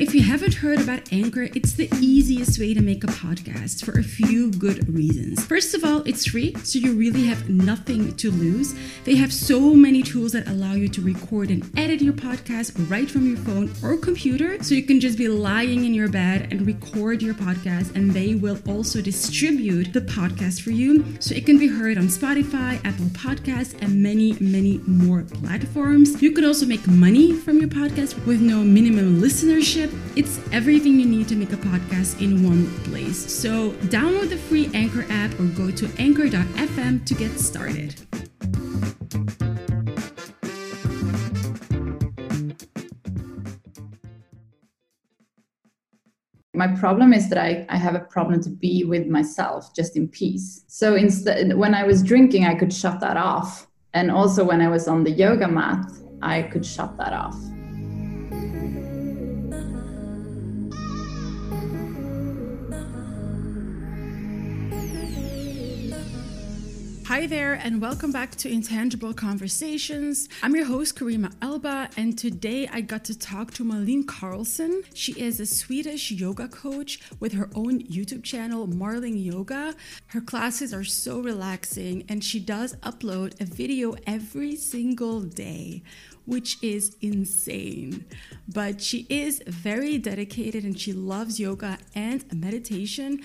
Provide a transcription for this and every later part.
if you haven't heard about Anchor, it's the easiest way to make a podcast for a few good reasons. First of all, it's free, so you really have nothing to lose. They have so many tools that allow you to record and edit your podcast right from your phone or computer, so you can just be lying in your bed and record your podcast, and they will also distribute the podcast for you so it can be heard on Spotify, Apple Podcasts, and many, many more platforms. You can also make money from your podcast with no minimum listenership. It's everything you need to make a podcast in one place. So download the free Anchor app or go to anchor.fm to get started. my problem is that I, I have a problem to be with myself just in peace so instead when i was drinking i could shut that off and also when i was on the yoga mat i could shut that off Hi there, and welcome back to Intangible Conversations. I'm your host, Karima Elba, and today I got to talk to Malin Karlsson. She is a Swedish yoga coach with her own YouTube channel, Marling Yoga. Her classes are so relaxing, and she does upload a video every single day which is insane. But she is very dedicated and she loves yoga and meditation.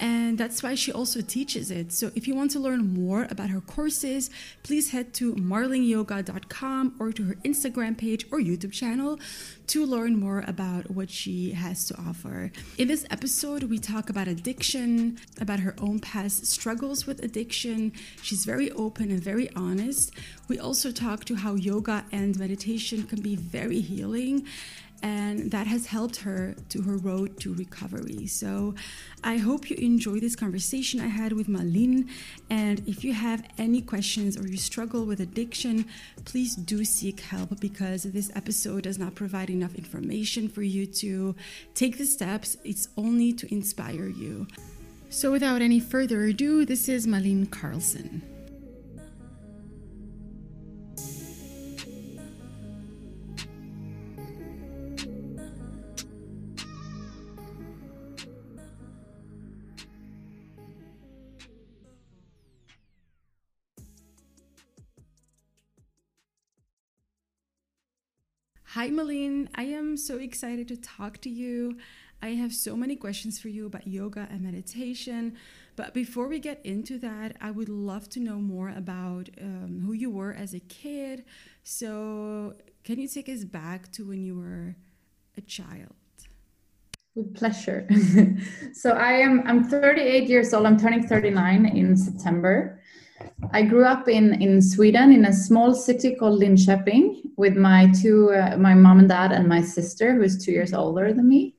And that's why she also teaches it. So if you want to learn more about her courses, please head to marlingyoga.com or to her Instagram page or YouTube channel to learn more about what she has to offer. In this episode, we talk about addiction, about her own past struggles with addiction. She's very open and very honest. We also talk to how yoga and meditation can be very healing and that has helped her to her road to recovery. So I hope you enjoy this conversation I had with Malin. And if you have any questions or you struggle with addiction, please do seek help because this episode does not provide enough information for you to take the steps. It's only to inspire you. So without any further ado, this is Malin Karlsson. Hi, Malin. I am so excited to talk to you. I have so many questions for you about yoga and meditation. But before we get into that, I would love to know more about um, who you were as a kid. So, can you take us back to when you were a child? With pleasure. so I am I'm 38 years old. I'm turning 39 in September. I grew up in, in Sweden in a small city called Linköping with my two, uh, my mom and dad and my sister who is two years older than me.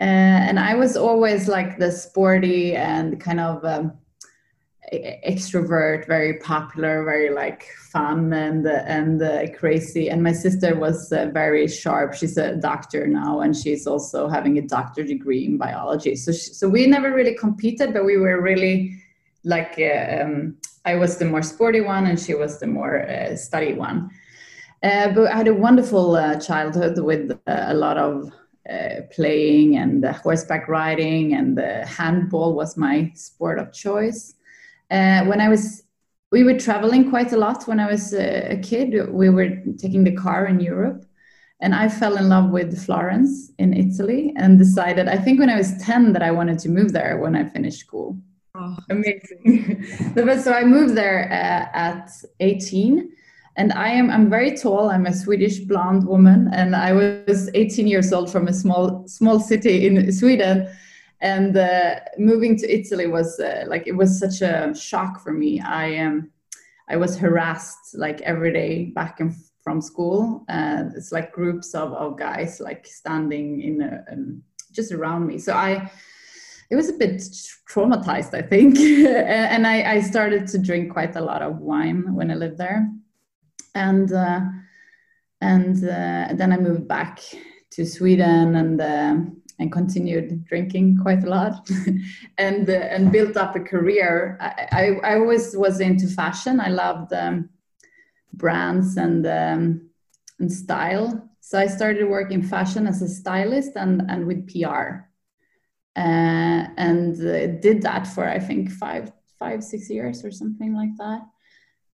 Uh, and I was always like the sporty and kind of um, extrovert, very popular, very like fun and and uh, crazy. And my sister was uh, very sharp. She's a doctor now, and she's also having a doctor degree in biology. So she, so we never really competed, but we were really like uh, um, I was the more sporty one and she was the more uh, study one. Uh, but I had a wonderful uh, childhood with uh, a lot of uh, playing and horseback riding, and the handball was my sport of choice. Uh, when I was, we were traveling quite a lot when I was a kid. We were taking the car in Europe, and I fell in love with Florence in Italy, and decided I think when I was ten that I wanted to move there when I finished school. Oh, amazing. so I moved there uh, at 18 and I am I'm very tall. I'm a Swedish blonde woman and I was 18 years old from a small small city in Sweden and uh, moving to Italy was uh, like it was such a shock for me. I um, I was harassed like every day back and from school. and it's like groups of, of guys like standing in a, um, just around me. So I it was a bit traumatized, I think. and I, I, started to drink quite a lot of wine when I lived there. And uh, and uh, then I moved back to Sweden and uh, and continued drinking quite a lot, and uh, and built up a career. I, I, I always was into fashion. I loved um, brands and um, and style So I started working fashion as a stylist and, and with PR. Uh, and uh, did that for, I think, five, five, six years or something like that.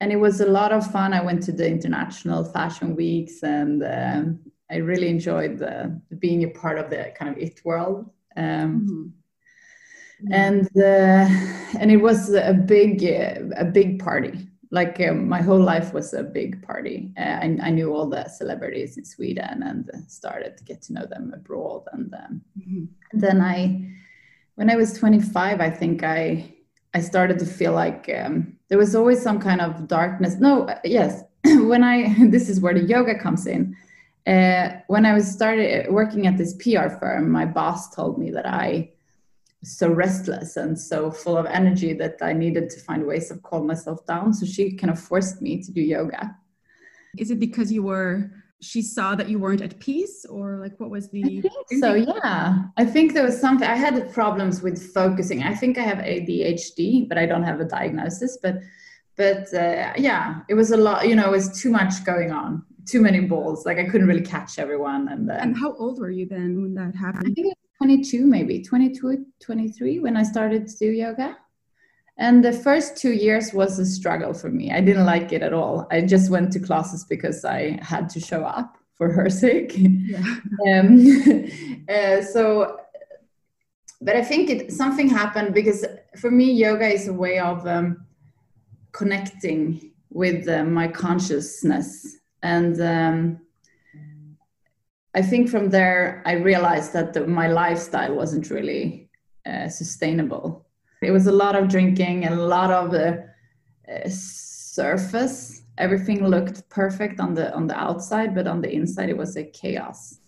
And it was a lot of fun. I went to the international fashion weeks and um, I really enjoyed the, being a part of the kind of it world. Um, mm-hmm. And uh, and it was a big uh, a big party like um, my whole life was a big party. Uh, I, I, knew all the celebrities in Sweden and started to get to know them abroad. And um, mm-hmm. then I, when I was 25, I think I I started to feel like um, there was always some kind of darkness. No, uh, yes, when I this is where the yoga comes in. Uh, when I was started working at this PR firm, my boss told me that I so restless and so full of energy that I needed to find ways of calm myself down. So she kind of forced me to do yoga. Is it because you were she saw that you weren't at peace or like what was the so yeah. I think there was something i had problems with focusing. I think i have adhd but i don't have a diagnosis but but uh, yeah it was a lot you know it was too much going on too many balls. Like i couldn't really catch everyone and uh, and how old were you then when that happened? I think 22 maybe 22 23 when i started to do yoga. And the first two years was a struggle for me. I didn't like it at all. I just went to classes because i had to show up for her sake. Yeah. um, uh, so but i think it something happened because for me yoga is a way of um, connecting with uh, my consciousness. And um, I think from there, I realized that the, my lifestyle wasn't really uh, sustainable. It was a lot of drinking and a lot of the uh, surface. Everything looked perfect on the on the outside, but on the inside, it was a chaos.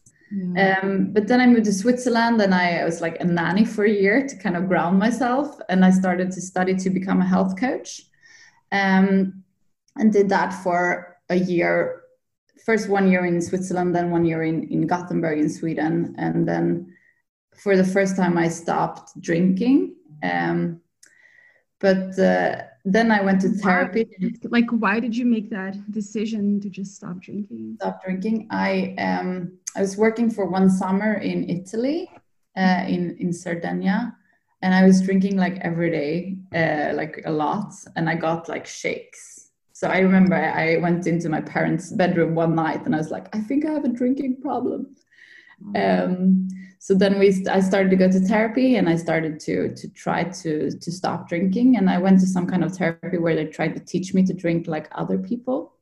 Um, but then I moved to Switzerland and I, I was like a nanny for a year to kind of ground myself. And I started to study to become a health coach um, and did that for a year first one year in Switzerland, then one year in, in Gothenburg in Sweden. And then for the first time, I stopped drinking. Um, but uh, then I went to therapy. Like, why did you make that decision to just stop drinking? Stop drinking. I um, I was working for one summer in Italy, uh, in in Sardinia, and I was drinking like every day, uh, like a lot, and I got like shakes so I remember I went into my parents' bedroom one night and I was like, I think I have a drinking problem. Um, so then we, I started to go to therapy and I started to to try to to stop drinking. And I went to some kind of therapy where they tried to teach me to drink like other people,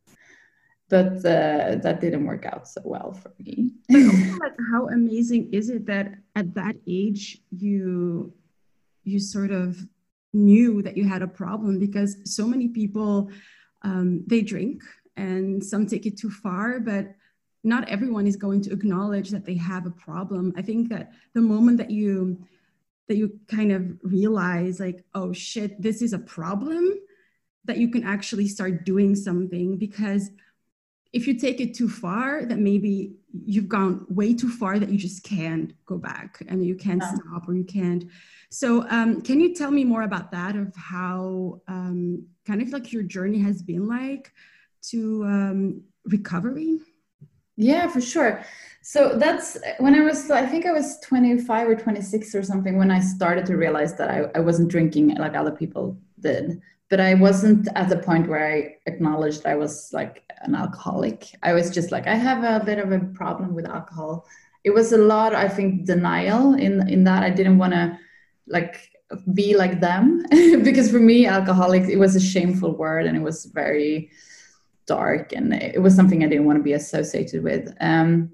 but uh, that didn't work out so well for me. like, how amazing is it that at that age you you sort of knew that you had a problem because so many people um, they drink and some take it too far, but not everyone is going to acknowledge that they have a problem. I think that the moment that you that you kind of realize like, oh shit, this is a problem, that you can actually start doing something because if you take it too far, that maybe you've gone way too far that you just can't go back and you can't yeah. stop or you can't. So, um, can you tell me more about that of how um, kind of like your journey has been like to um, recovery? Yeah, for sure. So that's when I was, I think I was 25 or 26 or something when I started to realize that I, I wasn't drinking like other people did. But I wasn't at the point where I acknowledged I was like an alcoholic. I was just like, I have a bit of a problem with alcohol. It was a lot, I think, denial in in that I didn't want to like be like them. Because for me alcoholic it was a shameful word and it was very dark and it was something i didn't want to be associated with. Um,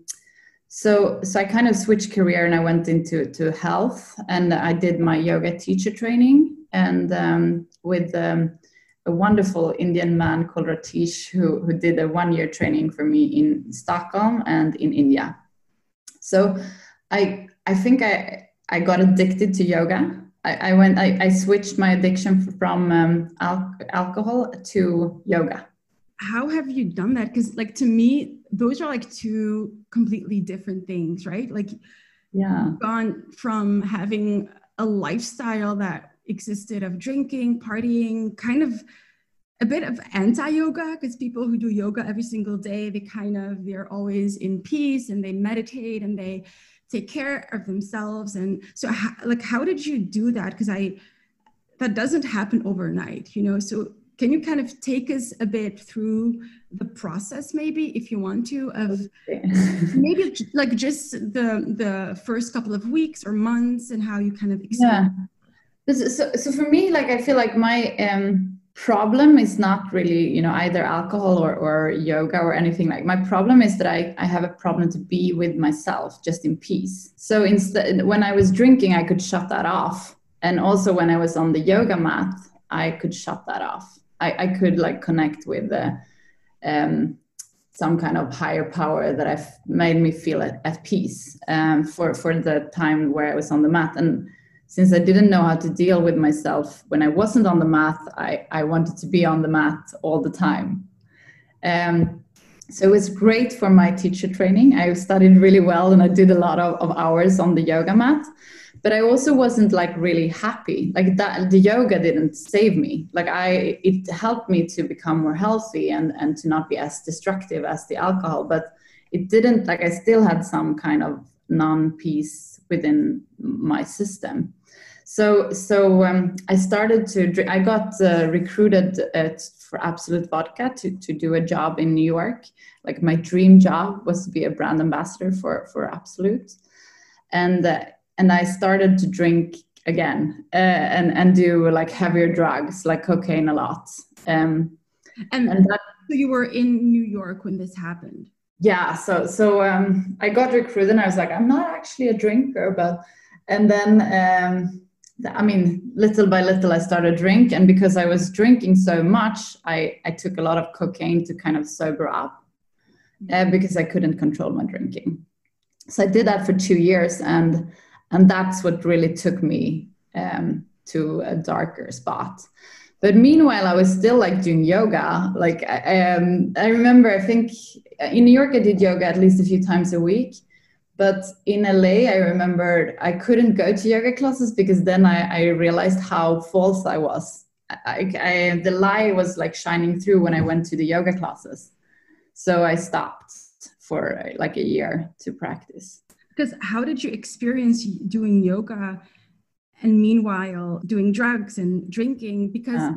so so i kind of switched career and i went into to health and i did my yoga teacher training and um, with um, a wonderful indian man called ratish who, who did a one year training for me in stockholm and in india. So i i think i i got addicted to yoga I, I went I, I, switched my addiction from um, al- alcohol to yoga. How have you done that? Because like to me those are like two completely different things right? Like yeah. gone from having a lifestyle that existed of drinking partying kind of a bit of anti-yoga because people who do yoga every single day they kind of they're always in peace and they meditate and they take care of themselves. And so how, like how did you do that? Because i that doesn't happen overnight you know? So can you kind of take us a bit through the process maybe if you want to of maybe like just the the first couple of weeks or months and how you kind of yeah. so, so for me like i feel like my um problem is not really you know either alcohol or, or yoga or anything. Like my problem is that I, I have a problem to be with myself just in peace. So instead when i was drinking i could shut that off. And also when i was on the yoga mat i could shut that off. I, I could like connect with the um, some kind of higher power that I've made me feel at, at peace um, for for the time where I was on the mat. And since I didn't know how to deal with myself when I wasn't on the mat, I, I wanted to be on the mat all the time. Um, so it was great for my teacher training. I studied really well and I did a lot of, of hours on the yoga mat but i also wasn't like really happy like that the yoga didn't save me like i it helped me to become more healthy and and to not be as destructive as the alcohol but it didn't like i still had some kind of non-peace within my system so so um, i started to i got uh, recruited at, for absolut vodka to, to do a job in new york like my dream job was to be a brand ambassador for for absolut and uh, and I started to drink again uh, and and do like heavier drugs like cocaine a lot. Um, and and that, so you were in New York when this happened. Yeah, so so um, I got recruited, and I was like, I'm not actually a drinker, but and then. Um, I mean, little by little, I started drink, and because I was drinking so much, I, I took a lot of cocaine to kind of sober up, uh, because I couldn't control my drinking. So I did that for two years, and and that's what really took me um, to a darker spot. But meanwhile i was still like doing yoga. Like um, i remember i think in new york i did yoga at least a few times a week but in la i remember i couldn't go to yoga classes because then i, I realized how false i was I, I, the lie was like shining through when i went to the yoga classes so i stopped for like a year to practice because how did you experience doing yoga and meanwhile doing drugs and drinking? Because uh.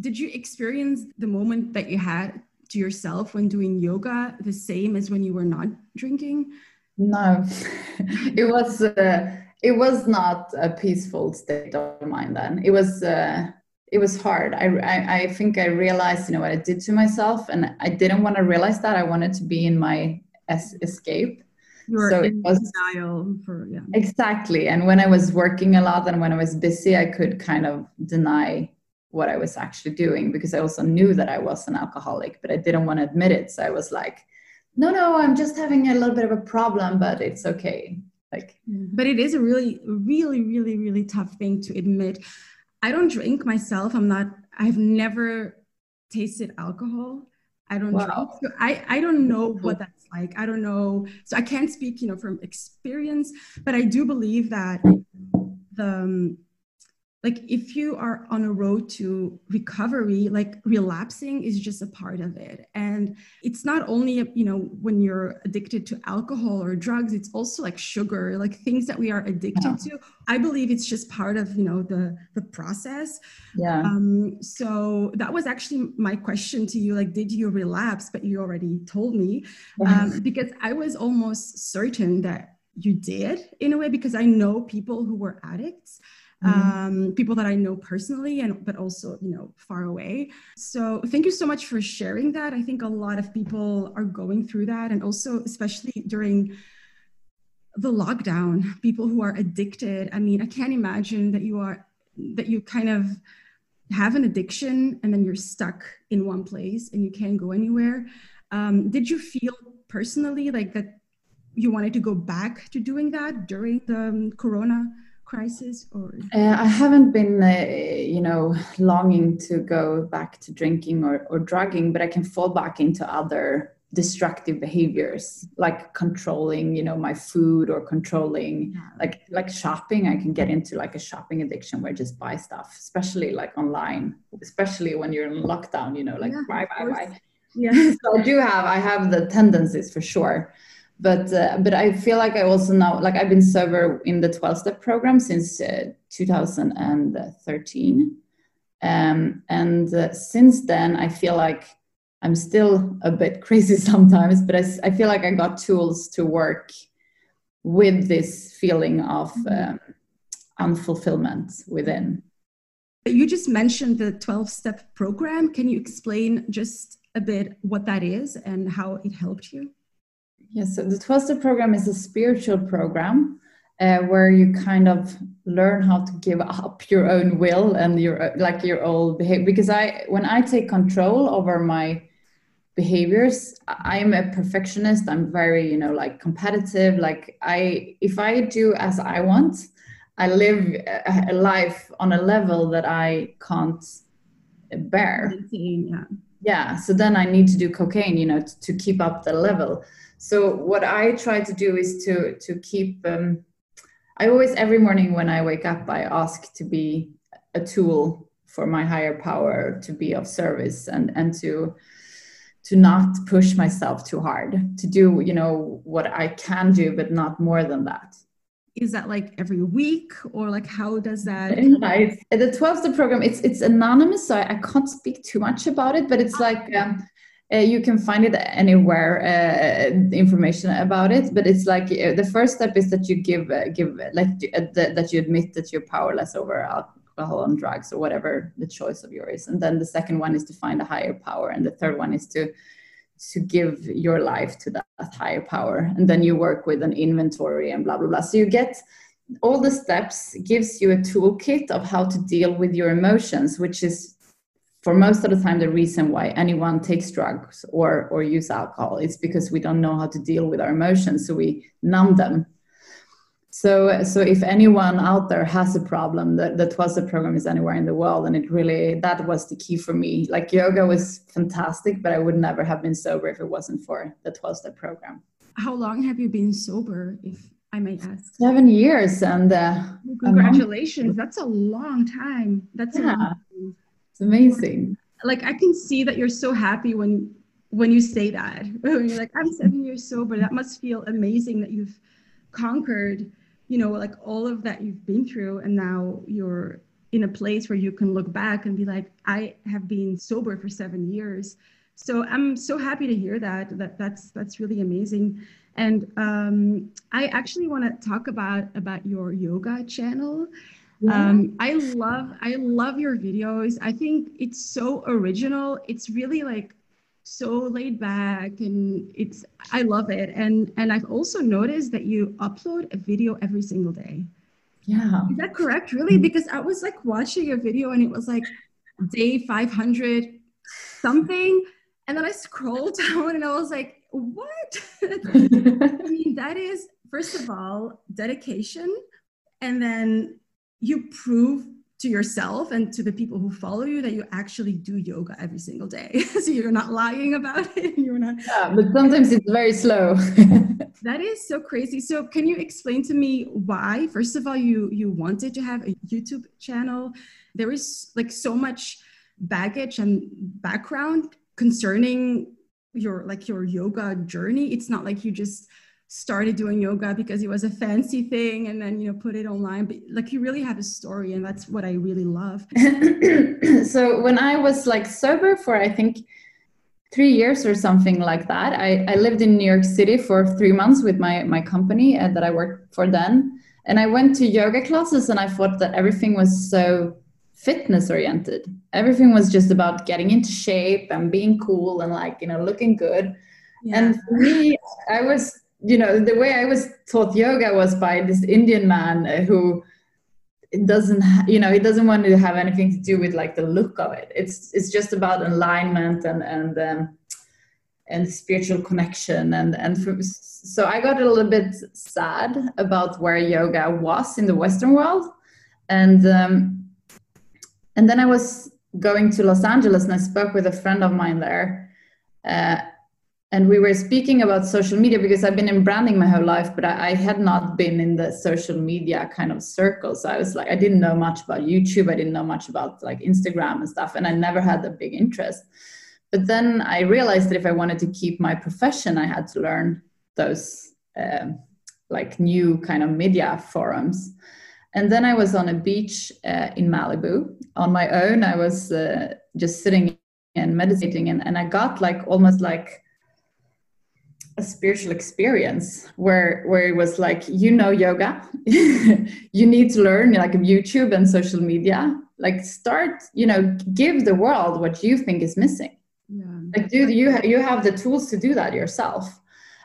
did you experience the moment that you had to yourself when doing yoga the same as when you were not drinking? No, it was. Uh, it was not a peaceful state of mind then. It was. Uh, it was hard. I, I, I think I realized, you know, what I did to myself, and I didn't want to realize that. I wanted to be in my es- escape, so it was denial for yeah. Exactly. And when I was working a lot and when I was busy, I could kind of deny what I was actually doing because I also knew that I was an alcoholic, but I didn't want to admit it. So I was like, no, no, I'm just having a little bit of a problem, but it's okay. Like but it is a really, really, really, really tough thing to admit. I don't drink myself. I'm not, I've never tasted alcohol. I don't wow. drink. So I, I don't know what that's like. I don't know. So I can't speak, you know, from experience, but I do believe that the um, like if you are on a road to recovery like relapsing is just a part of it. And it's not only you know when you're addicted to alcohol or drugs it's also like sugar like things that we are addicted yeah. to. I believe it's just part of you know the the process. Yeah. Um so that was actually my question to you like did you relapse? But you already told me. Um, because i was almost certain that you did in a way because i know people who were addicts mm-hmm. um, people that I know personally and but also you know far away. So thank you so much for sharing that. I think a lot of people are going through that, and also especially during the lockdown, people who are addicted. I mean, I can't imagine that you are that you kind of have an addiction and then you're stuck in one place and you can't go anywhere. Um, did you feel personally like that you wanted to go back to doing that during the um, corona crisis or? Uh, i haven't been uh, you know longing to go back to drinking or, or drugging but i can fall back into other destructive behaviors like controlling you know my food or controlling yeah. like like shopping. I can get into like a shopping addiction where I just buy stuff especially like online especially when you're in lockdown you know like yeah, buy buy buy yeah. So i do have i have the tendencies for sure but uh, but i feel like i also now like i've been sober in the 12 step program since uh, 2013 um, and uh, since then i feel like I'm still a bit crazy sometimes, but I, I feel like I got tools to work with this feeling of mm-hmm. um, unfulfillment within. You just mentioned the 12 step program. Can you explain just a bit what that is and how it helped you? Yes, so the 12 step program is a spiritual program uh, where you kind of learn how to give up your own will and your like your old behavior. Because i when i take control over my behaviors i'm a perfectionist. I'm very you know like competitive. Like i if i do as i want i live a, life on a level that i can't bear. Yeah. Yeah so then i need to do cocaine you know to, to keep up the level so what i try to do is to to keep um, i always every morning when i wake up i ask to be a tool for my higher power to be of service and and to to not push myself too hard to do you know what i can do but not more than that. Is that like every week? Or like how does that the 12 step program. It's it's anonymous so I, I, can't speak too much about it but it's like um, uh, you can find it anywhere uh, information about it but it's like uh, the first step is that you give uh, give like uh, that you admit that you're powerless over alcohol and drugs or whatever the choice of yours. And then the second one is to find a higher power and the third one is to to give your life to that higher power. And then you work with an inventory and blah blah blah. So you get all the steps gives you a toolkit of how to deal with your emotions which is for most of the time the reason why anyone takes drugs or or use alcohol is because we don't know how to deal with our emotions so we numb them so, so if anyone out there has a problem, the, the 12 step program is anywhere in the world. And it really, that was the key for me. Like yoga was fantastic, but I would never have been sober if it wasn't for the 12 step program. How long have you been sober, if I may ask? Seven years. And uh, congratulations. That's a long time. That's yeah, amazing. it's amazing. Like I can see that you're so happy when when you say that. When you're like, I'm seven years sober. That must feel amazing that you've conquered you know like all of that you've been through and now you're in a place where you can look back and be like i have been sober for seven years so i'm so happy to hear that that that's that's really amazing and um, i actually want to talk about about your yoga channel yeah. um, i love i love your videos. I think it's so original. It's really like so laid back and it's i love it. And and i've also noticed that you upload a video every single day. Yeah. Is that correct? Really? Because i was like watching a video and it was like day 500 something. And then i scrolled down and i was like what? I mean that is first of all dedication. And then you prove to yourself and to the people who follow you that you actually do yoga every single day. so you're not lying about it. You're not. Yeah, but sometimes it's very slow. that is so crazy. So can you explain to me why? First of all, you you wanted to have a YouTube channel. There is like so much baggage and background concerning your like your yoga journey. It's not like you just started doing yoga because it was a fancy thing and then you know put it online but like you really have a story and that's what i really love. So when i was like sober for i think three years or something like that i, I lived in new york city for three months with my my company uh, that i worked for then. And i went to yoga classes and i thought that everything was so fitness oriented. Everything was just about getting into shape and being cool and like you know looking good. Yeah. and for me i was you know the way i was taught yoga was by this indian man uh, who doesn't you know he doesn't want to have anything to do with like the look of it. It's it's just about alignment and and um, and spiritual connection. And and so i got a little bit sad about where yoga was in the western world. And um, and then i was going to los angeles and i spoke with a friend of mine there uh, and we were speaking about social media because I've been in branding my whole life, but I, I, had not been in the social media kind of circle. So I was like, I didn't know much about YouTube. I didn't know much about like Instagram and stuff, and I never had a big interest. But then I realized that if I wanted to keep my profession, I had to learn those um, like new kind of media forums. And then I was on a beach uh, in Malibu on my own. I was uh, just sitting and meditating, and, and I got like almost like a spiritual experience where where it was like you know yoga you need to learn like youtube and social media. Like start you know give the world what you think is missing. Yeah. like do you you have the tools to do that yourself.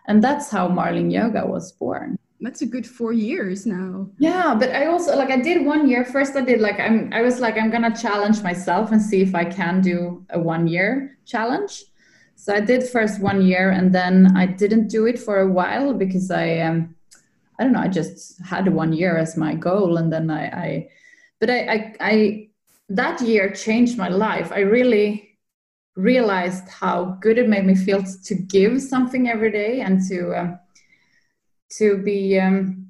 And that's how Marling yoga was born. That's a good four years now. Yeah but i also like i did one year. First i did like i'm i was like i'm gonna challenge myself and see if i can do a one year challenge so I did first one year, and then I didn't do it for a while because I, um, I don't know, I just had one year as my goal, and then I, I but I, I, I, that year changed my life. I really realized how good it made me feel to give something every day and to, um, to be. Um,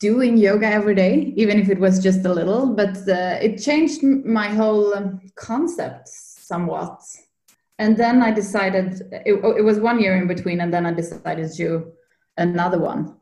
doing yoga every day, even if it was just a little, but uh, it changed my whole um, concept somewhat and then I decided it, oh, it, was one year in between, and then I decided to do another one,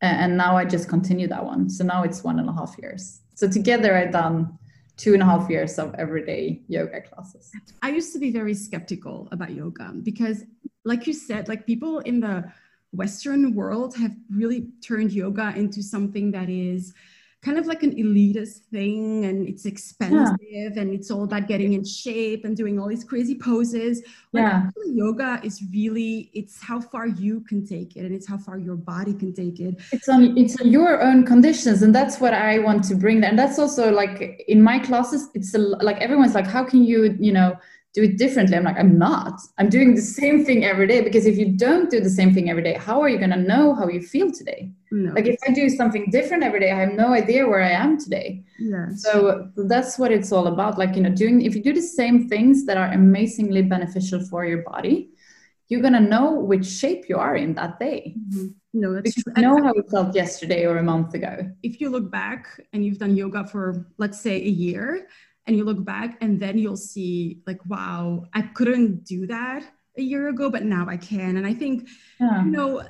and now I just continue that one. So now it's one and a half years. So together I've done two and a half years of everyday yoga classes. I used to be very skeptical about yoga because, like you said, like people in the Western world have really turned yoga into something that is kind of like an elitist thing and it's expensive yeah. and it's all about getting in shape and doing all these crazy poses. Yeah. yoga is really it's how far you can take it and it's how far your body can take it. It's on it's on your own conditions and that's what i want to bring and that's also like in my classes it's a, like everyone's like how can you you know do it differently. I'm like, I'm not. I'm doing the same thing every day because if you don't do the same thing every day, how are you going to know how you feel today? No. Like if I do something different every day, I have no idea where I am today. Yes. So that's what it's all about. Like, you know, doing, if you do the same things that are amazingly beneficial for your body, you're going to know which shape you are in that day. Mm-hmm. No, that's because true. You know how it felt yesterday or a month ago. If you look back and you've done yoga for, let's say, a year, and you look back and then you'll see like wow i couldn't do that a year ago but now i can. And i think yeah. you know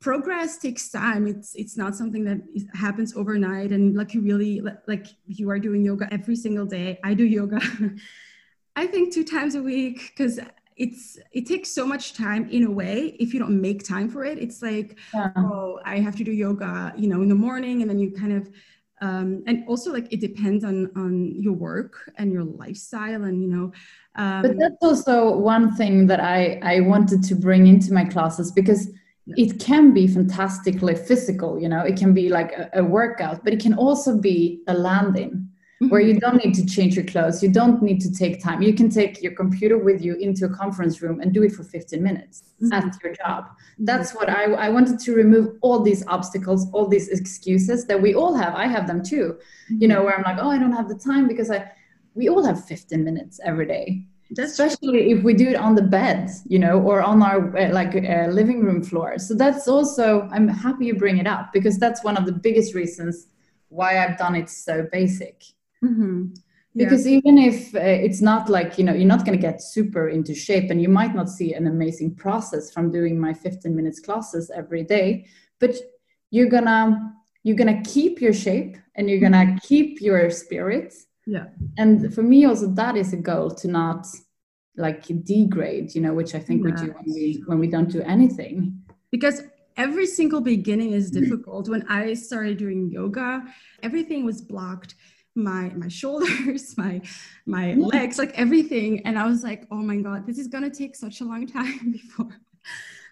progress takes time. It's it's not something that happens overnight. And like you really like you are doing yoga every single day. I do yoga i think two times a week because it's it takes so much time in a way. If you don't make time for it it's like yeah. oh i have to do yoga you know in the morning and then you kind of um, and also like it depends on on your work and your lifestyle and you know um, but that's also one thing that i i wanted to bring into my classes because it can be fantastically physical you know? It can be like a, a workout but it can also be a landing mm-hmm. where you don't need to change your clothes you don't need to take time you can take your computer with you into a conference room and do it for 15 minutes mm-hmm. at your job mm-hmm. that's what I, I wanted to remove all these obstacles all these excuses that we all have i have them too you mm-hmm. know where i'm like oh i don't have the time because i we all have 15 minutes every day that's especially if we do it on the bed you know or on our uh, like uh, living room floor so that's also i'm happy you bring it up because that's one of the biggest reasons why i've done it so basic Mm-hmm. Because even if uh, it's not like, you know, you're not going to get super into shape and you might not see an amazing process from doing my 15 minutes classes every day, but you're going to you're going to keep your shape and you're going to mm-hmm. keep your spirit. Yeah. And for me also that is a goal to not like degrade, you know, which I think we do when we when we don't do anything. Because every single beginning is difficult. When I started doing yoga, everything was blocked my my shoulders my my legs like everything. And i was like oh my god this is going to take such a long time before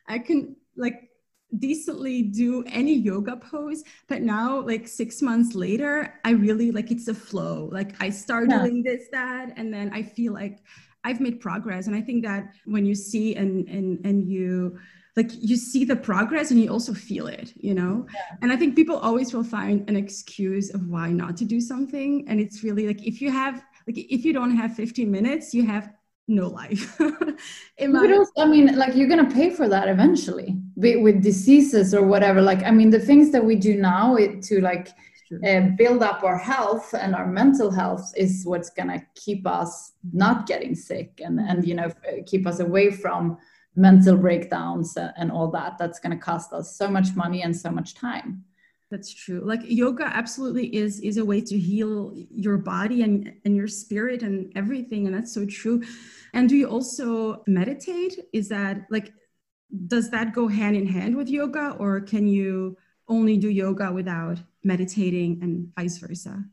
i can like decently do any yoga pose. But now like six months later i really like it's a flow. Like i start yeah. doing this that and then i feel like i've made progress. And i think that when you see and and and you like you see the progress and you also feel it you know yeah. and i think people always will find an excuse of why not to do something and it's really like if you have like if you don't have 15 minutes you have no life. but also, I mean, like you're gonna pay for that eventually with diseases or whatever. Like, I mean, the things that we do now to like uh, build up our health and our mental health is what's gonna keep us not getting sick and and you know keep us away from mental breakdowns and all that. That's gonna cost us so much money and so much time. That's true. Like yoga absolutely is is a way to heal your body and and your spirit and everything and that's so true. And do you also meditate? Is that like does that go hand in hand with yoga or can you only do yoga without meditating and vice versa?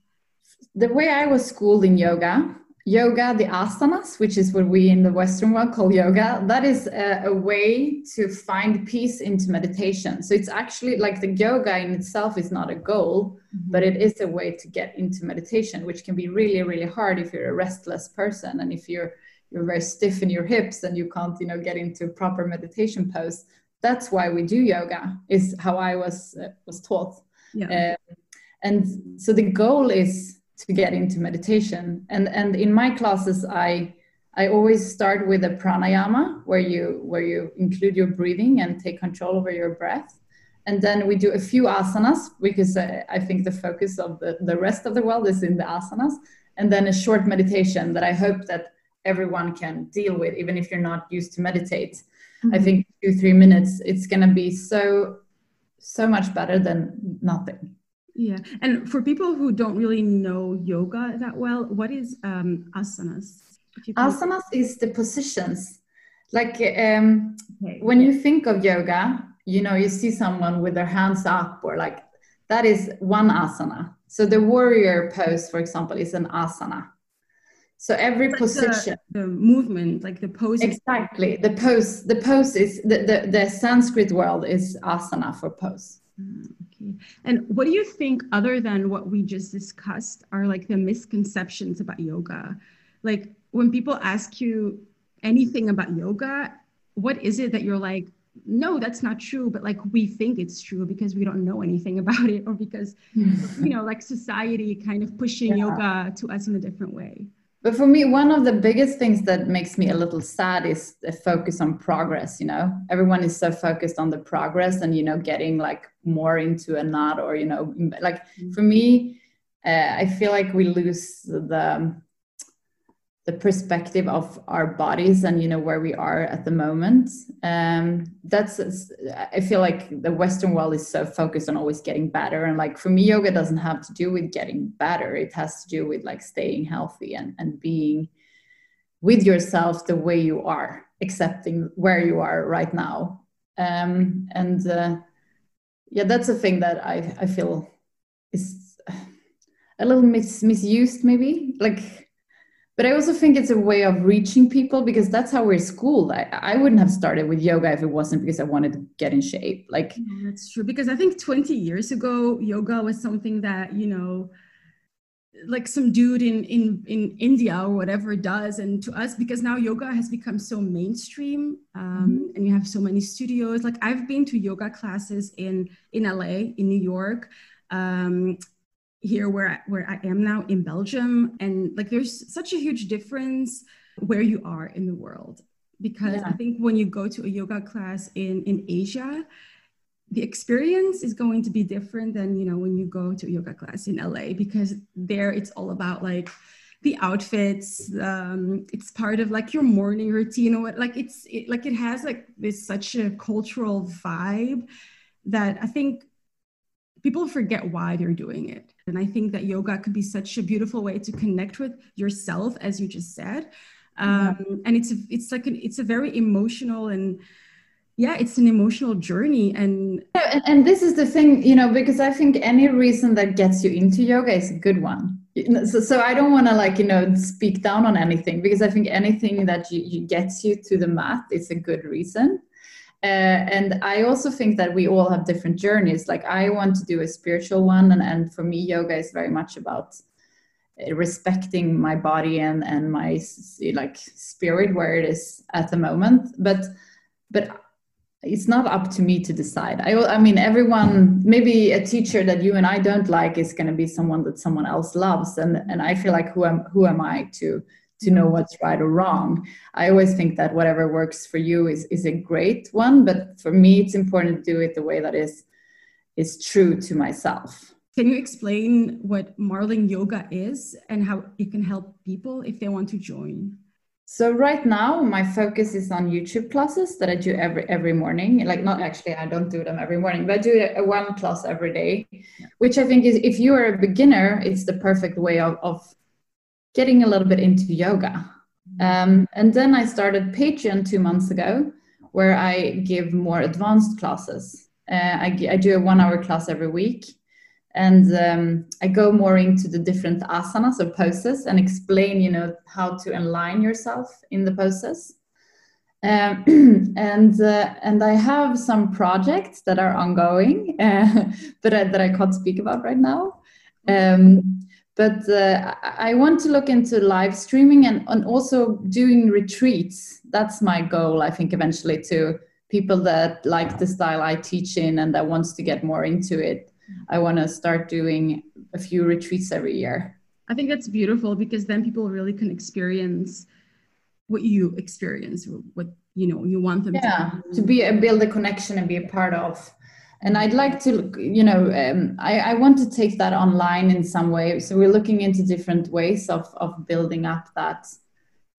The way I was schooled in yoga yoga, the asanas, which is what we in the Western world call yoga, that is a, a, way to find peace into meditation. So it's actually like the yoga in itself is not a goal, mm-hmm. but it is a way to get into meditation, which can be really, really hard if you're a restless person and if you're you're very stiff in your hips and you can't, you know, get into proper meditation pose. That's why we do yoga. Is how I was uh, was taught. Yeah. Um, and so the goal is to get into meditation. And and in my classes i i always start with a pranayama where you where you include your breathing and take control over your breath. And then we do a few asanas because I, I think the focus of the, the rest of the world is in the asanas. And then a short meditation that i hope that everyone can deal with even if you're not used to meditate. Mm-hmm. i think two three minutes it's going to be so so much better than nothing yeah. And for people who don't really know yoga that well, what is um, asanas? Asanas is the positions. Like um, okay. when you think of yoga, you know, you see someone with their hands up or like that is one asana. So the warrior pose, for example, is an asana. So every like position, the, the, movement, like the pose. Exactly, the pose. The pose is the, the the Sanskrit world is asana for pose. Mm. And what do you think, other than what we just discussed, are like the misconceptions about yoga? Like when people ask you anything about yoga, what is it that you're like, no, that's not true, but like we think it's true because we don't know anything about it, or because, you know, like society kind of pushing yeah. yoga to us in a different way? But for me one of the biggest things that makes me a little sad is the focus on progress you know everyone is so focused on the progress and you know getting like more into a knot or you know like mm-hmm. for me uh, i feel like we lose the the perspective of our bodies and you know where we are at the moment. Um that's i feel like the western world is so focused on always getting better. And like for me yoga doesn't have to do with getting better. It has to do with like staying healthy and and being with yourself the way you are accepting where you are right now. Um and uh, yeah that's a thing that i i feel is a little mis- misused maybe. Like but I also think it's a way of reaching people because that's how we're schooled. I, I wouldn't have started with yoga if it wasn't because I wanted to get in shape. Like that's true. Because I think 20 years ago, yoga was something that, you know, like some dude in in in India or whatever does, and to us because now yoga has become so mainstream, um, mm-hmm. and you have so many studios. Like I've been to yoga classes in in LA, in New York, um, here where where I am now in Belgium and like there's such a huge difference where you are in the world because yeah. I think when you go to a yoga class in in Asia the experience is going to be different than you know when you go to a yoga class in LA because there it's all about like the outfits um, it's part of like your morning routine or what like it's it, like it has like this such a cultural vibe that I think people forget why they're doing it and I think that yoga could be such a beautiful way to connect with yourself, as you just said. Um, yeah. And it's a, it's like an, it's a very emotional and yeah, it's an emotional journey. And, and and this is the thing, you know, because I think any reason that gets you into yoga is a good one. So, so I don't want to like you know speak down on anything because I think anything that you, you gets you to the mat is a good reason. Uh, and I also think that we all have different journeys. Like I want to do a spiritual one, and, and for me, yoga is very much about uh, respecting my body and and my like spirit where it is at the moment. But but it's not up to me to decide. I I mean, everyone maybe a teacher that you and I don't like is going to be someone that someone else loves, and and I feel like who am who am I to to know mm-hmm. what's right or wrong. I always think that whatever works for you is, is a great one, but for me, it's important to do it the way that is is true to myself. Can you explain what Marling Yoga is and how it can help people if they want to join? So right now my focus is on YouTube classes that I do every every morning. Like not actually I don't do them every morning, but I do a one class every day, which I think is if you are a beginner, it's the perfect way of, of getting a little bit into yoga. Um, and then I started Patreon two months ago, where I give more advanced classes. Uh, I, I, do a one hour class every week. And um, I go more into the different asanas or poses and explain, you know, how to align yourself in the poses. Um, and uh, and I have some projects that are ongoing, uh, but I, that I can't speak about right now. Um, but uh, I want to look into live streaming and, and also doing retreats. That's my goal, I think, eventually to people that like the style I teach in and that wants to get more into it. I want to start doing a few retreats every year. I think that's beautiful because then people really can experience what you experience, what you know you want them yeah, to, to be a, build a connection and be a part of and i'd like to you know um, I, I, want to take that online in some way. So we're looking into different ways of, of building up that.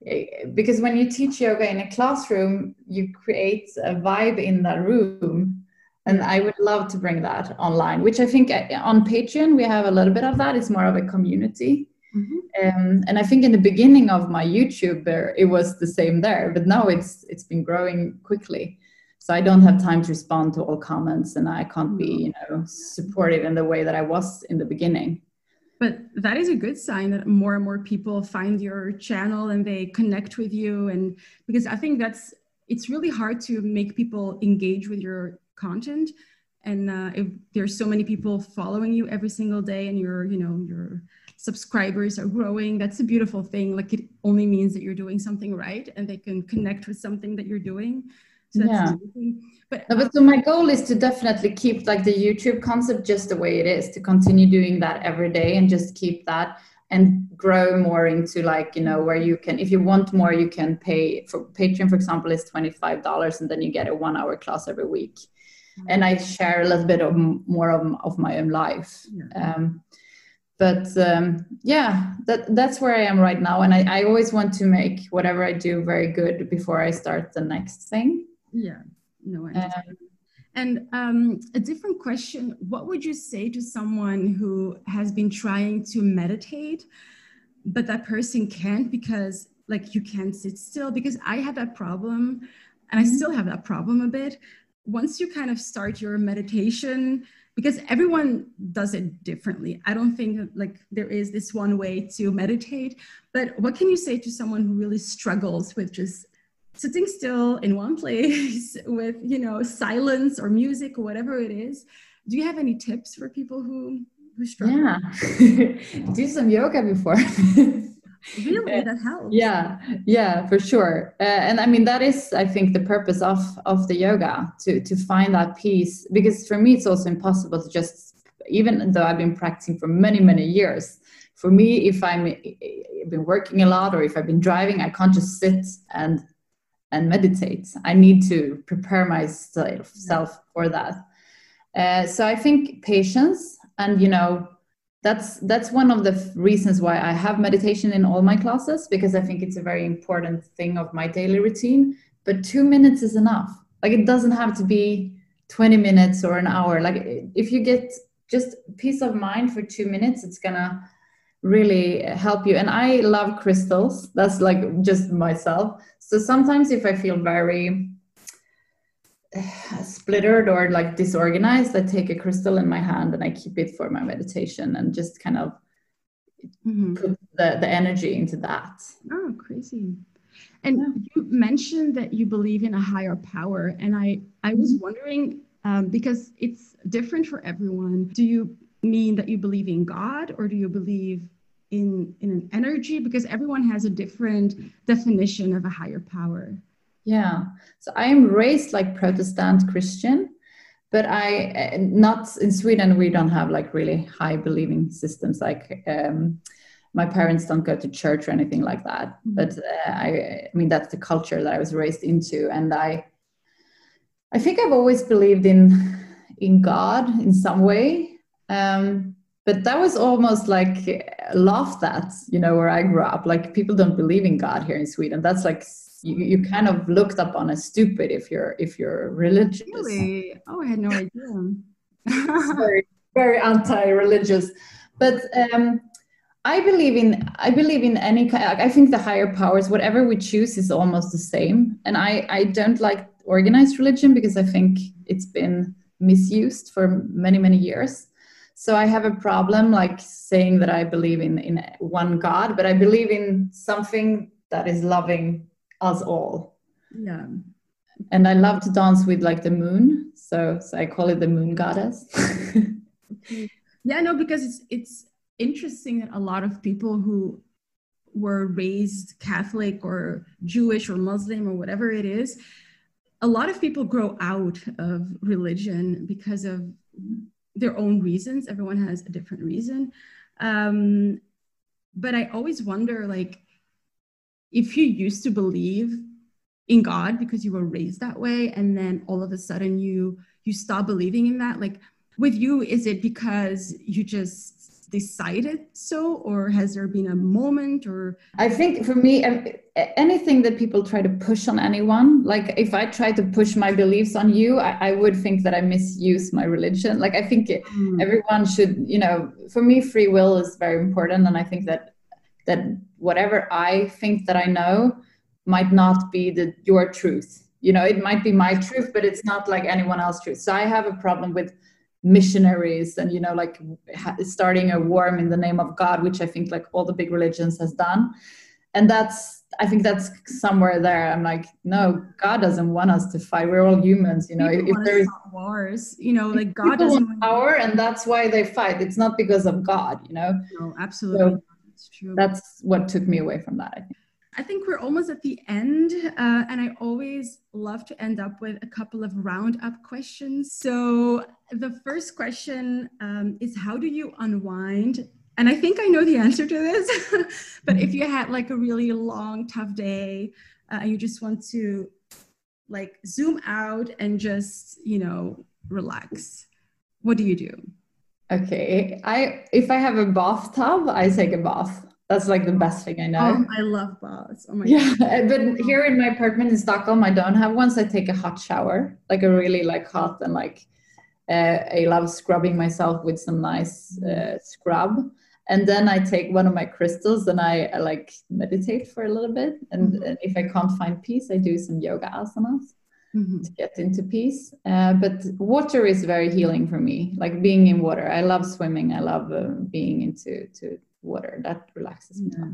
Eh, because when you teach yoga in a classroom you create a vibe in that room. And i would love to bring that online which i think eh, on patreon we have a little bit of that. It's more of a community. Mm-hmm. um, and i think in the beginning of my youtube there it was the same there but now it's it's been growing quickly so i don't have time to respond to all comments and i can't be you know supportive in the way that i was in the beginning. But that is a good sign that more and more people find your channel and they connect with you. And because i think that's it's really hard to make people engage with your content. And uh, if there's so many people following you every single day and your you know your subscribers are growing that's a beautiful thing. Like it only means that you're doing something right and they can connect with something that you're doing so yeah. But, no, but so my goal is to definitely keep like the YouTube concept just the way it is, to continue doing that every day and just keep that and grow more into like, you know, where you can, if you want more, you can pay for Patreon, for example, is $25 and then you get a one hour class every week. Mm-hmm. And I share a little bit of more of, of my own life. Yeah. Um, but um, yeah that that's where i am right now and I, I always want to make whatever i do very good before i start the next thing yeah, no, I. Um, and um, a different question What would you say to someone who has been trying to meditate, but that person can't because, like, you can't sit still? Because I had that problem, and I mm-hmm. still have that problem a bit. Once you kind of start your meditation, because everyone does it differently. I don't think like there is this one way to meditate, but what can you say to someone who really struggles with just sitting still in one place with you know silence or music or whatever it is do you have any tips for people who who struggle? Yeah. Do some yoga before. Really? That helps. yeah. Yeah for sure. Uh, and i mean that is i think the purpose of of the yoga to to find that peace. Because for me it's also impossible to just even though i've been practicing for many many years for me if i'm I've been working a lot or if i've been driving i can't just sit and and meditate. I need to prepare myself for that. Uh, so I think patience, and you know, that's that's one of the reasons why I have meditation in all my classes because I think it's a very important thing of my daily routine. But two minutes is enough. Like it doesn't have to be 20 minutes or an hour. Like if you get just peace of mind for two minutes, it's gonna really help you. And I love crystals. That's like just myself. So sometimes if I feel very splittered or like disorganized, I take a crystal in my hand and I keep it for my meditation and just kind of mm-hmm. put the, the energy into that. Oh, crazy. And yeah. you mentioned that you believe in a higher power. And I, I was mm-hmm. wondering, um, because it's different for everyone, do you mean that you believe in God or do you believe in in an energy because everyone has a different definition of a higher power. Yeah. So i am raised like protestant christian but i not in sweden we don't have like really high believing systems. Like um, my parents don't go to church or anything like that. Mm-hmm. but uh, I, I mean that's the culture that i was raised into. And i i think i've always believed in in god in some way. Um, but that was almost like laughed at you know where i grew up like people don't believe in god here in sweden that's like you, you kind of looked upon as stupid if you're if you're religious really oh i had no idea very very anti-religious but um I believe in I believe in any kind. I think the higher powers, whatever we choose, is almost the same. And I I don't like organized religion because I think it's been misused for many many years. So I have a problem like saying that I believe in in one God, but I believe in something that is loving us all. Yeah. And I love to dance with like the moon, so so I call it the moon goddess. yeah, no, because it's it's interesting that a lot of people who were raised Catholic or Jewish or Muslim or whatever it is, a lot of people grow out of religion because of their own reasons. Everyone has a different reason. Um, but I always wonder like, if you used to believe in God because you were raised that way, and then all of a sudden you you stop believing in that, like with you, is it because you just decided so or has there been a moment or? I think for me anything that people try to push on anyone like if i try to push my beliefs on you i, I would think that i misuse my religion. Like i think mm. everyone should you know for me free will is very important and i think that that whatever i think that i know might not be the your truth. You know it might be my truth but it's not like anyone else's truth. So i have a problem with missionaries and you know like starting a worm in the name of god which i think like all the big religions has done. And that's i think that's somewhere there. I'm like no god doesn't want us to fight. We're all humans you know. People if there's wars you know like god doesn't want power and that's why they fight. It's not because of god you know? No absolutely so that's true. that's what took me away from that i think I think we're almost at the end, uh, and I always love to end up with a couple of roundup questions. So, the first question um, is How do you unwind? And I think I know the answer to this, but if you had like a really long, tough day uh, and you just want to like zoom out and just, you know, relax, what do you do? Okay, I if I have a bathtub, I take a bath. That's like the best thing I know. Oh, I love baths. Oh my yeah, God. but here in my apartment in Stockholm, I don't have one. So I take a hot shower, like a really like hot and like uh, I love scrubbing myself with some nice uh, scrub. And then I take one of my crystals and I, I like meditate for a little bit. And, mm-hmm. and, if I can't find peace, I do some yoga asanas mm-hmm. to get into peace. Uh, but water is very healing for me, like being in water. I love swimming. I love uh, being into to water that relaxes me. Yeah.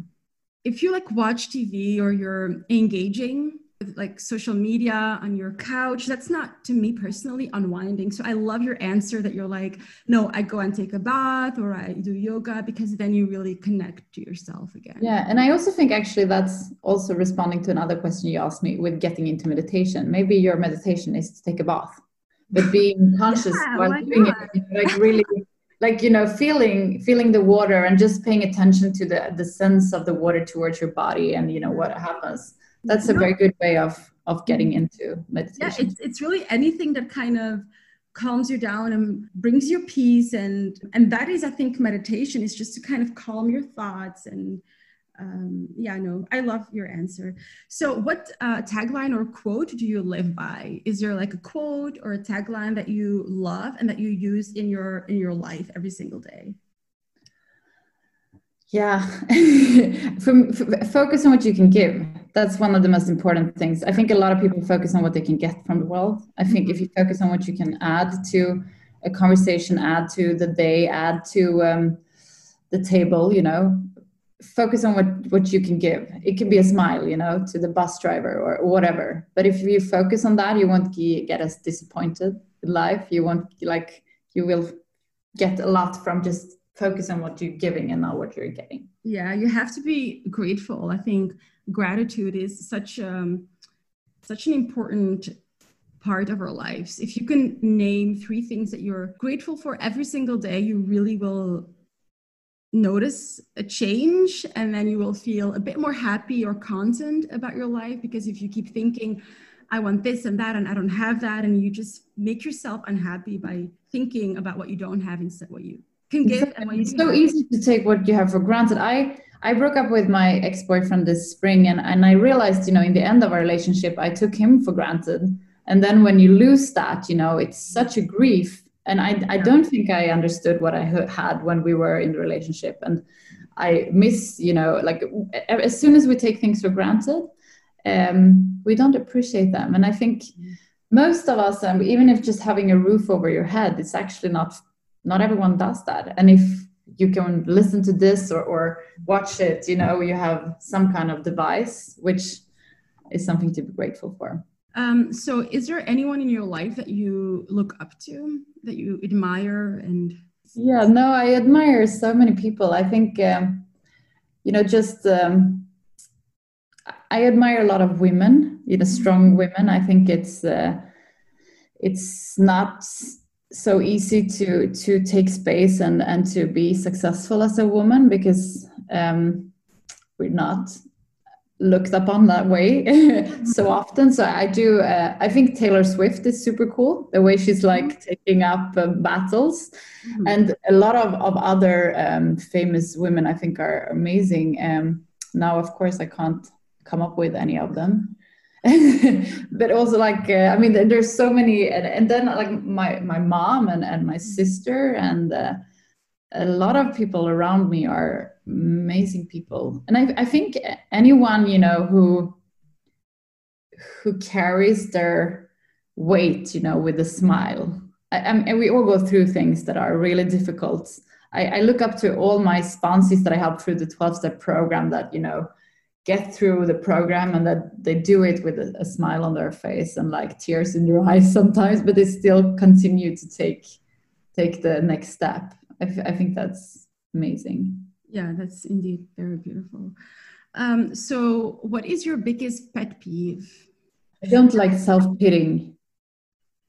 if you like watch tv or you're engaging with like social media on your couch that's not to me personally unwinding. So i love your answer that you're like no i go and take a bath or i do yoga because then you really connect to yourself again. Yeah and i also think actually that's also responding to another question you asked me with getting into meditation. Maybe your meditation is to take a bath but being conscious yeah, while doing it like really like you know feeling feeling the water and just paying attention to the the sense of the water towards your body and you know what happens. That's a very good way of of getting into meditation. yeah it's, it's really anything that kind of calms you down and brings you peace and and that is i think meditation is just to kind of calm your thoughts and um, yeah, no, I love your answer. So, what uh, tagline or quote do you live by? Is there like a quote or a tagline that you love and that you use in your in your life every single day? Yeah, from, focus on what you can give. That's one of the most important things. I think a lot of people focus on what they can get from the world. I think mm-hmm. if you focus on what you can add to a conversation, add to the day, add to um, the table, you know, focus on what what you can give. It can be a smile you know to the bus driver or whatever. But if you focus on that you won't get as disappointed in life. You won't like you will get a lot from just focus on what you're giving and not what you're getting. Yeah you have to be grateful. I think gratitude is such um such an important part of our lives. If you can name three things that you're grateful for every single day you really will notice a change and then you will feel a bit more happy or content about your life because if you keep thinking i want this and that and i don't have that and you just make yourself unhappy by thinking about what you don't have instead of what you can give and what you it's so easy to take what you have for granted. I i broke up with my ex-boyfriend this spring and, and i realized you know in the end of our relationship i took him for granted. And then when you lose that you know it's such a grief and i, I don't think i understood what i had when we were in the relationship. And i miss you know like as soon as we take things for granted um, we don't appreciate them. And i think most of us um, even if just having a roof over your head it's actually not not everyone does that. And if you can listen to this or, or watch it you know you have some kind of device which is something to be grateful for um, so, is there anyone in your life that you look up to, that you admire, and? Yeah, no, I admire so many people. I think, um, you know, just um, I admire a lot of women. You know, strong women. I think it's uh, it's not so easy to to take space and and to be successful as a woman because um, we're not looked upon that way. So often so i do uh, i think taylor swift is super cool the way she's like mm-hmm. taking up uh, battles. Mm-hmm. and a lot of, of other um, famous women i think are amazing. Um, now of course i can't come up with any of them. But also like uh, i mean there's so many and, and, then like my my mom and, and my sister and uh, a lot of people around me are amazing people. And I, I think anyone you know who who carries their weight you know with a smile. I, and we all go through things that are really difficult. I, I look up to all my sponsors that i help through the 12 step program that you know get through the program and that they do it with a, a smile on their face and like tears in their eyes sometimes but they still continue to take take the next step. I, I think that's amazing yeah that's indeed very beautiful um, so what is your biggest pet peeve i don't like self-pitying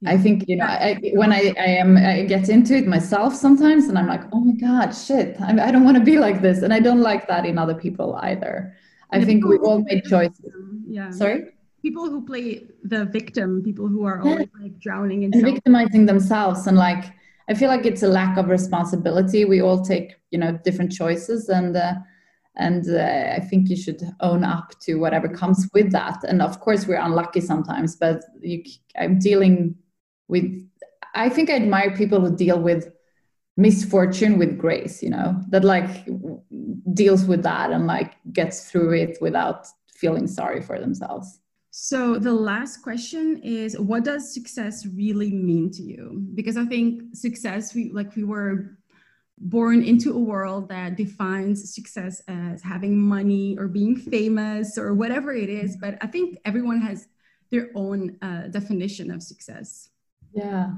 I think you know I, when I, I am I get into it myself sometimes, and I'm like, oh my god, shit, I, I don't want to be like this, and I don't like that in other people either. I think we all made choices. Yeah. Sorry. People who play the victim, people who are always like drowning in and victimizing themselves, and like I feel like it's a lack of responsibility. We all take, you know, different choices, and uh, and uh, I think you should own up to whatever comes with that. And of course, we're unlucky sometimes, but you, I'm dealing with. I think I admire people who deal with misfortune with grace. You know, that like deals with that and like gets through it without feeling sorry for themselves. So the last question is what does success really mean to you? Because I think success we like we were born into a world that defines success as having money or being famous or whatever it is, but I think everyone has their own uh, definition of success. Yeah.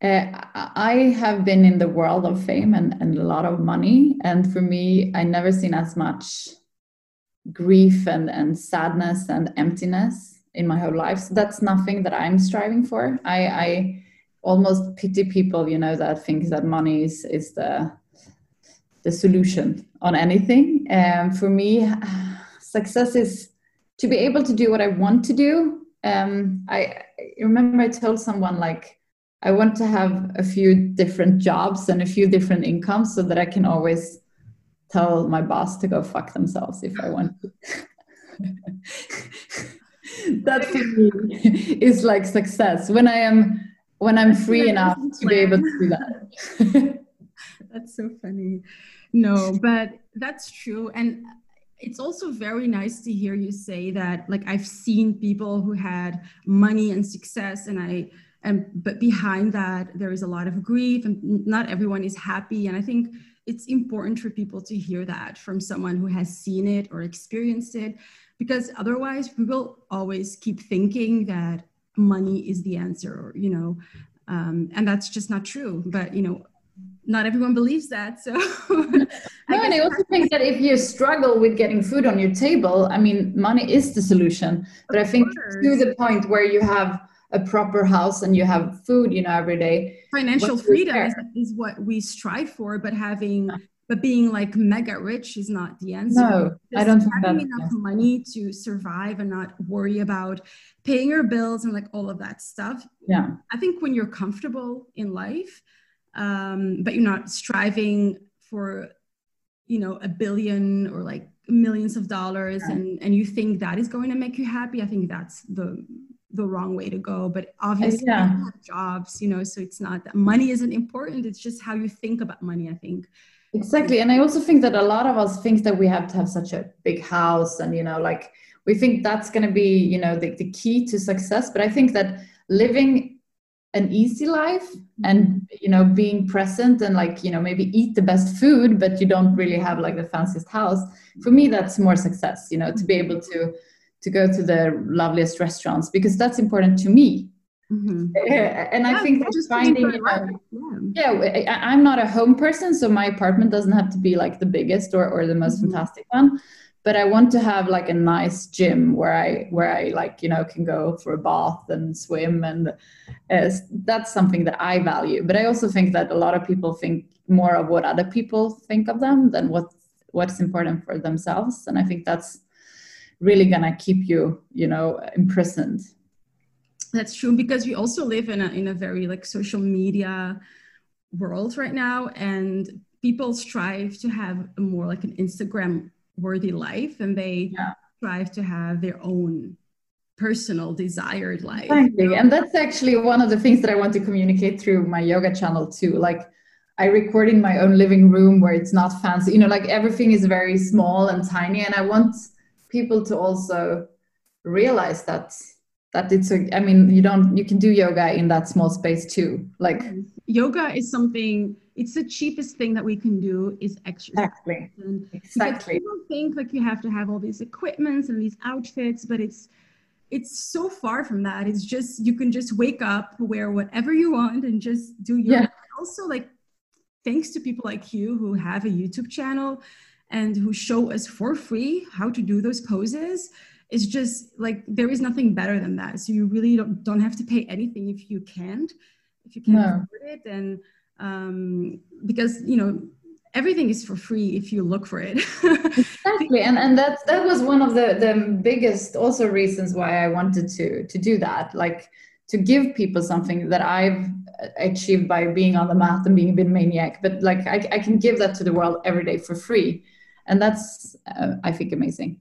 Uh, I have been in the world of fame and, and a lot of money. And for me, I never seen as much grief and, and sadness and emptiness in my whole life. So that's nothing that I'm striving for. I, I almost pity people, you know, that think that money is, is the the solution on anything. And um, for me, success is to be able to do what I want to do. Um, I, I remember I told someone like I want to have a few different jobs and a few different incomes so that I can always tell my boss to go fuck themselves if I want to. that for me is like success when I am when I'm free enough to be able to do that. that's so funny. No, but that's true. And it's also very nice to hear you say that like I've seen people who had money and success and I and but behind that there is a lot of grief and not everyone is happy and I think it's important for people to hear that from someone who has seen it or experienced it because otherwise we will always keep thinking that money is the answer or you know um, and that's just not true but you know not everyone believes that so no and i also think that if you struggle with getting food on your table i mean money is the solution but i think to the point where you have a proper house and you have food you know every day financial freedom is, is, what we strive for but having but being like mega rich is not the answer. No, Just I don't think having enough money to survive and not worry about paying your bills and like all of that stuff. Yeah, I think when you're comfortable in life, um, but you're not striving for, you know, a billion or like millions of dollars, yeah. and and you think that is going to make you happy. I think that's the the wrong way to go but uh, obviously yeah. jobs you know so it's not that money isn't important it's just how you think about money i think exactly and i also think that a lot of us think that we have to have such a big house and you know like we think that's going to be you know the, the key to success but i think that living an easy life and mm-hmm. you know being present and like you know maybe eat the best food but you don't really have like the fanciest house for me that's more success you know to be able to to go to the loveliest restaurants because that's important to me Mm-hmm. And yeah, I think just finding, yeah, yeah I, am not a home person, so my apartment doesn't have to be like the biggest or, or the most mm-hmm. fantastic one. But I want to have like a nice gym where I where I like you know can go for a bath and swim, and uh, that's something that I value. But I also think that a lot of people think more of what other people think of them than what what's important for themselves, and I think that's really gonna keep you you know imprisoned that's true because we also live in a in a very like social media world right now and people strive to have a more like an instagram worthy life and they yeah. strive to have their own personal desired life exactly. and that's actually one of the things that i want to communicate through my yoga channel too like i record in my own living room where it's not fancy you know like everything is very small and tiny and i want people to also realize that that it's a i mean you don't you can do yoga in that small space too like yoga is something it's the cheapest thing that we can do is exercise. Exactly. Exactly. people think like you have to have all these equipments and these outfits but it's it's so far from that. It's just you can just wake up wear whatever you want and just do yoga. Yeah. also like thanks to people like you who have a youtube channel and who show us for free how to do those poses it's just like there is nothing better than that. So you really don't, don't have to pay anything if you can't if you can't no. afford it. And um, because you know everything is for free if you look for it. Exactly. And and that that was one of the the biggest also reasons why i wanted to to do that like to give people something that i've achieved by being on the mat and being a bit maniac. But like i, I can give that to the world every day for free and that's uh, i think amazing.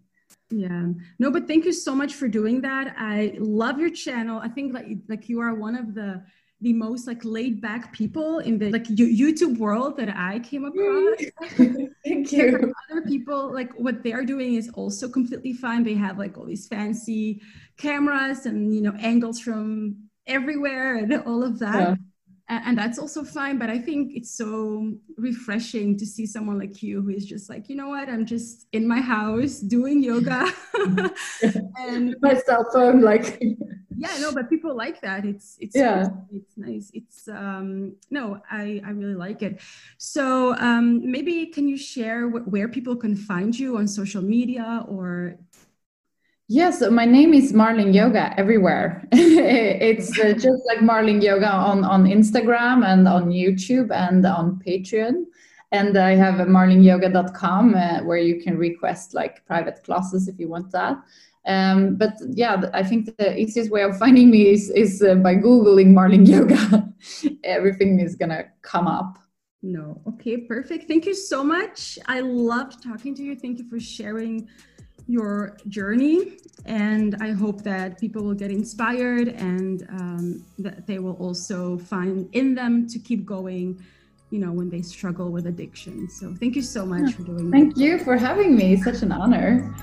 Yeah. No but thank you so much for doing that. I love your channel. I think like like you are one of the the most like laid back people in the like youtube world that i came across. Thank you. other people like what they're doing is also completely fine. They have like all these fancy cameras and you know angles from everywhere and all of that. Yeah and that's also fine but i think it's so refreshing to see someone like you who is just like you know what? I'm just in my house doing yoga. And my cell phone like yeah no but people like that. It's it's yeah. it's nice. It's um no i i really like it. So um maybe can you share wh- where people can find you on social media or Yes, yeah, so my name is Malin Yoga everywhere. it's uh, just like Malin Yoga on, on Instagram and on YouTube and on Patreon. And I have malinyoga.com uh, where you can request like private classes if you want that. Um, but yeah, I think the easiest way of finding me is, is uh, by Googling Malin Yoga. Everything is going to come up. No. Okay, perfect. Thank you so much. I loved talking to you. Thank you for sharing your journey. And I hope that people will get inspired and um, that they will also find in them to keep going, you know, when they struggle with addiction. So thank you so much for doing that. Thank that. you for having me. Such an honor.